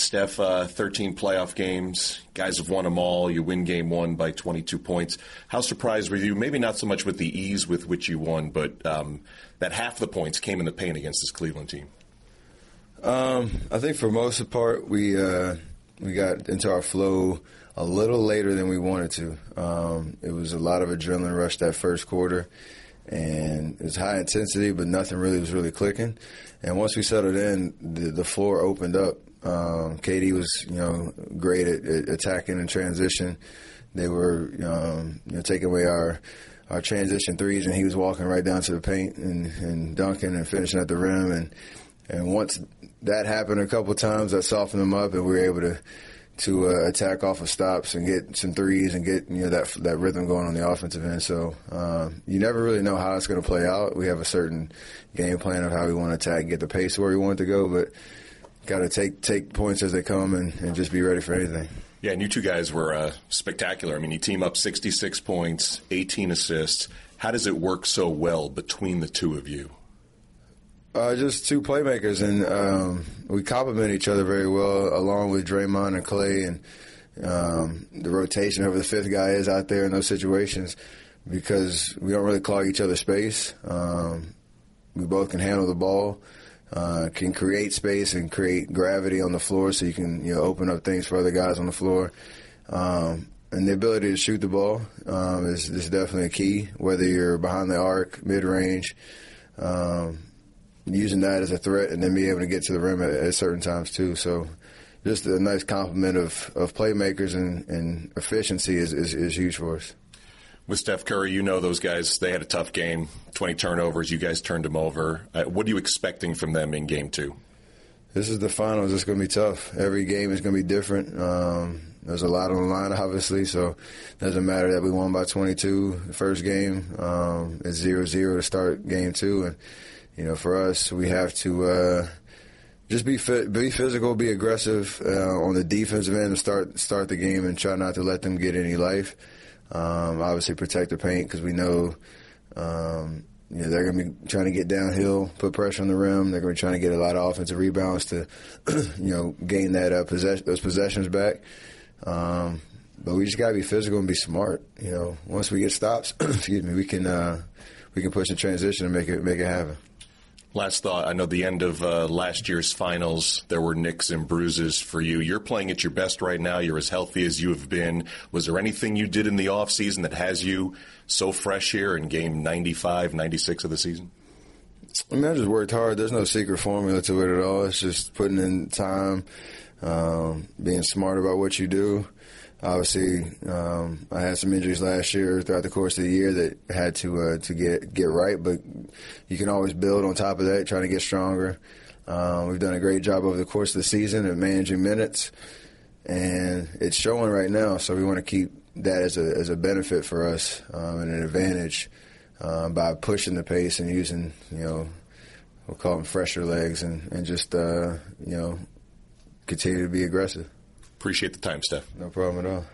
Steph, uh, 13 playoff games. Guys have won them all. You win game one by 22 points. How surprised were you? Maybe not so much with the ease with which you won, but um, that half the points came in the paint against this Cleveland team. Um, I think for most of the part, we uh, we got into our flow a little later than we wanted to. Um, it was a lot of adrenaline rush that first quarter, and it was high intensity, but nothing really was really clicking. And once we settled in, the, the floor opened up. Um, KD was, you know, great at, at attacking and transition. They were, um, you know, taking away our our transition threes, and he was walking right down to the paint and, and dunking and finishing at the rim. And and once that happened a couple times, that softened them up, and we were able to to uh, attack off of stops and get some threes and get you know that that rhythm going on the offensive end. So uh, you never really know how it's going to play out. We have a certain game plan of how we want to attack, get the pace where we want to go, but got to take take points as they come and, and just be ready for anything. Yeah, and you two guys were uh, spectacular. I mean, you team up 66 points, 18 assists. How does it work so well between the two of you? Uh, just two playmakers, and um, we complement each other very well, along with Draymond and Klay, and um, the rotation of the fifth guy is out there in those situations because we don't really clog each other's space. Um, we both can handle the ball, uh, can create space and create gravity on the floor, so you can you know open up things for other guys on the floor. Um, and the ability to shoot the ball um, is, is definitely a key, whether you're behind the arc, mid range. Um, using that as a threat and then be able to get to the rim at, at certain times too. So just a nice complement of, of playmakers and, and efficiency is, is, is huge for us. With Steph Curry, you know those guys, they had a tough game, 20 turnovers, you guys turned them over. Uh, what are you expecting from them in game two? This is the finals. It's going to be tough. Every game is going to be different. Um, there's a lot on the line, obviously, so it doesn't matter that we won by 22 the first game. Um, it's 0 0 to start game two. And you know, for us, we have to uh, just be fit, be physical, be aggressive uh, on the defensive end, and start start the game, and try not to let them get any life. Um, obviously, protect the paint because we know. Um, you know, they're going to be trying to get downhill, put pressure on the rim. They're going to be trying to get a lot of offensive rebounds to, you know, gain that uh, possess- those possessions back. Um, but we just got to be physical and be smart. You know, once we get stops, excuse me, we can uh, we can push the transition and make it make it happen. Last thought. I know the end of uh, last year's finals, there were nicks and bruises for you. You're playing at your best right now. You're as healthy as you have been. Was there anything you did in the offseason that has you so fresh here in game 95, 96 of the season? I mean, I just worked hard. There's no secret formula to it at all. It's just putting in time, um, being smart about what you do obviously um, I had some injuries last year throughout the course of the year that had to uh, to get get right, but you can always build on top of that, trying to get stronger. Um, we've done a great job over the course of the season of managing minutes, and it's showing right now. So we want to keep that as a as a benefit for us um, and an advantage uh, by pushing the pace and using you know we'll call them fresher legs and and just uh, you know continue to be aggressive. Appreciate the time, Steph. No problem at all.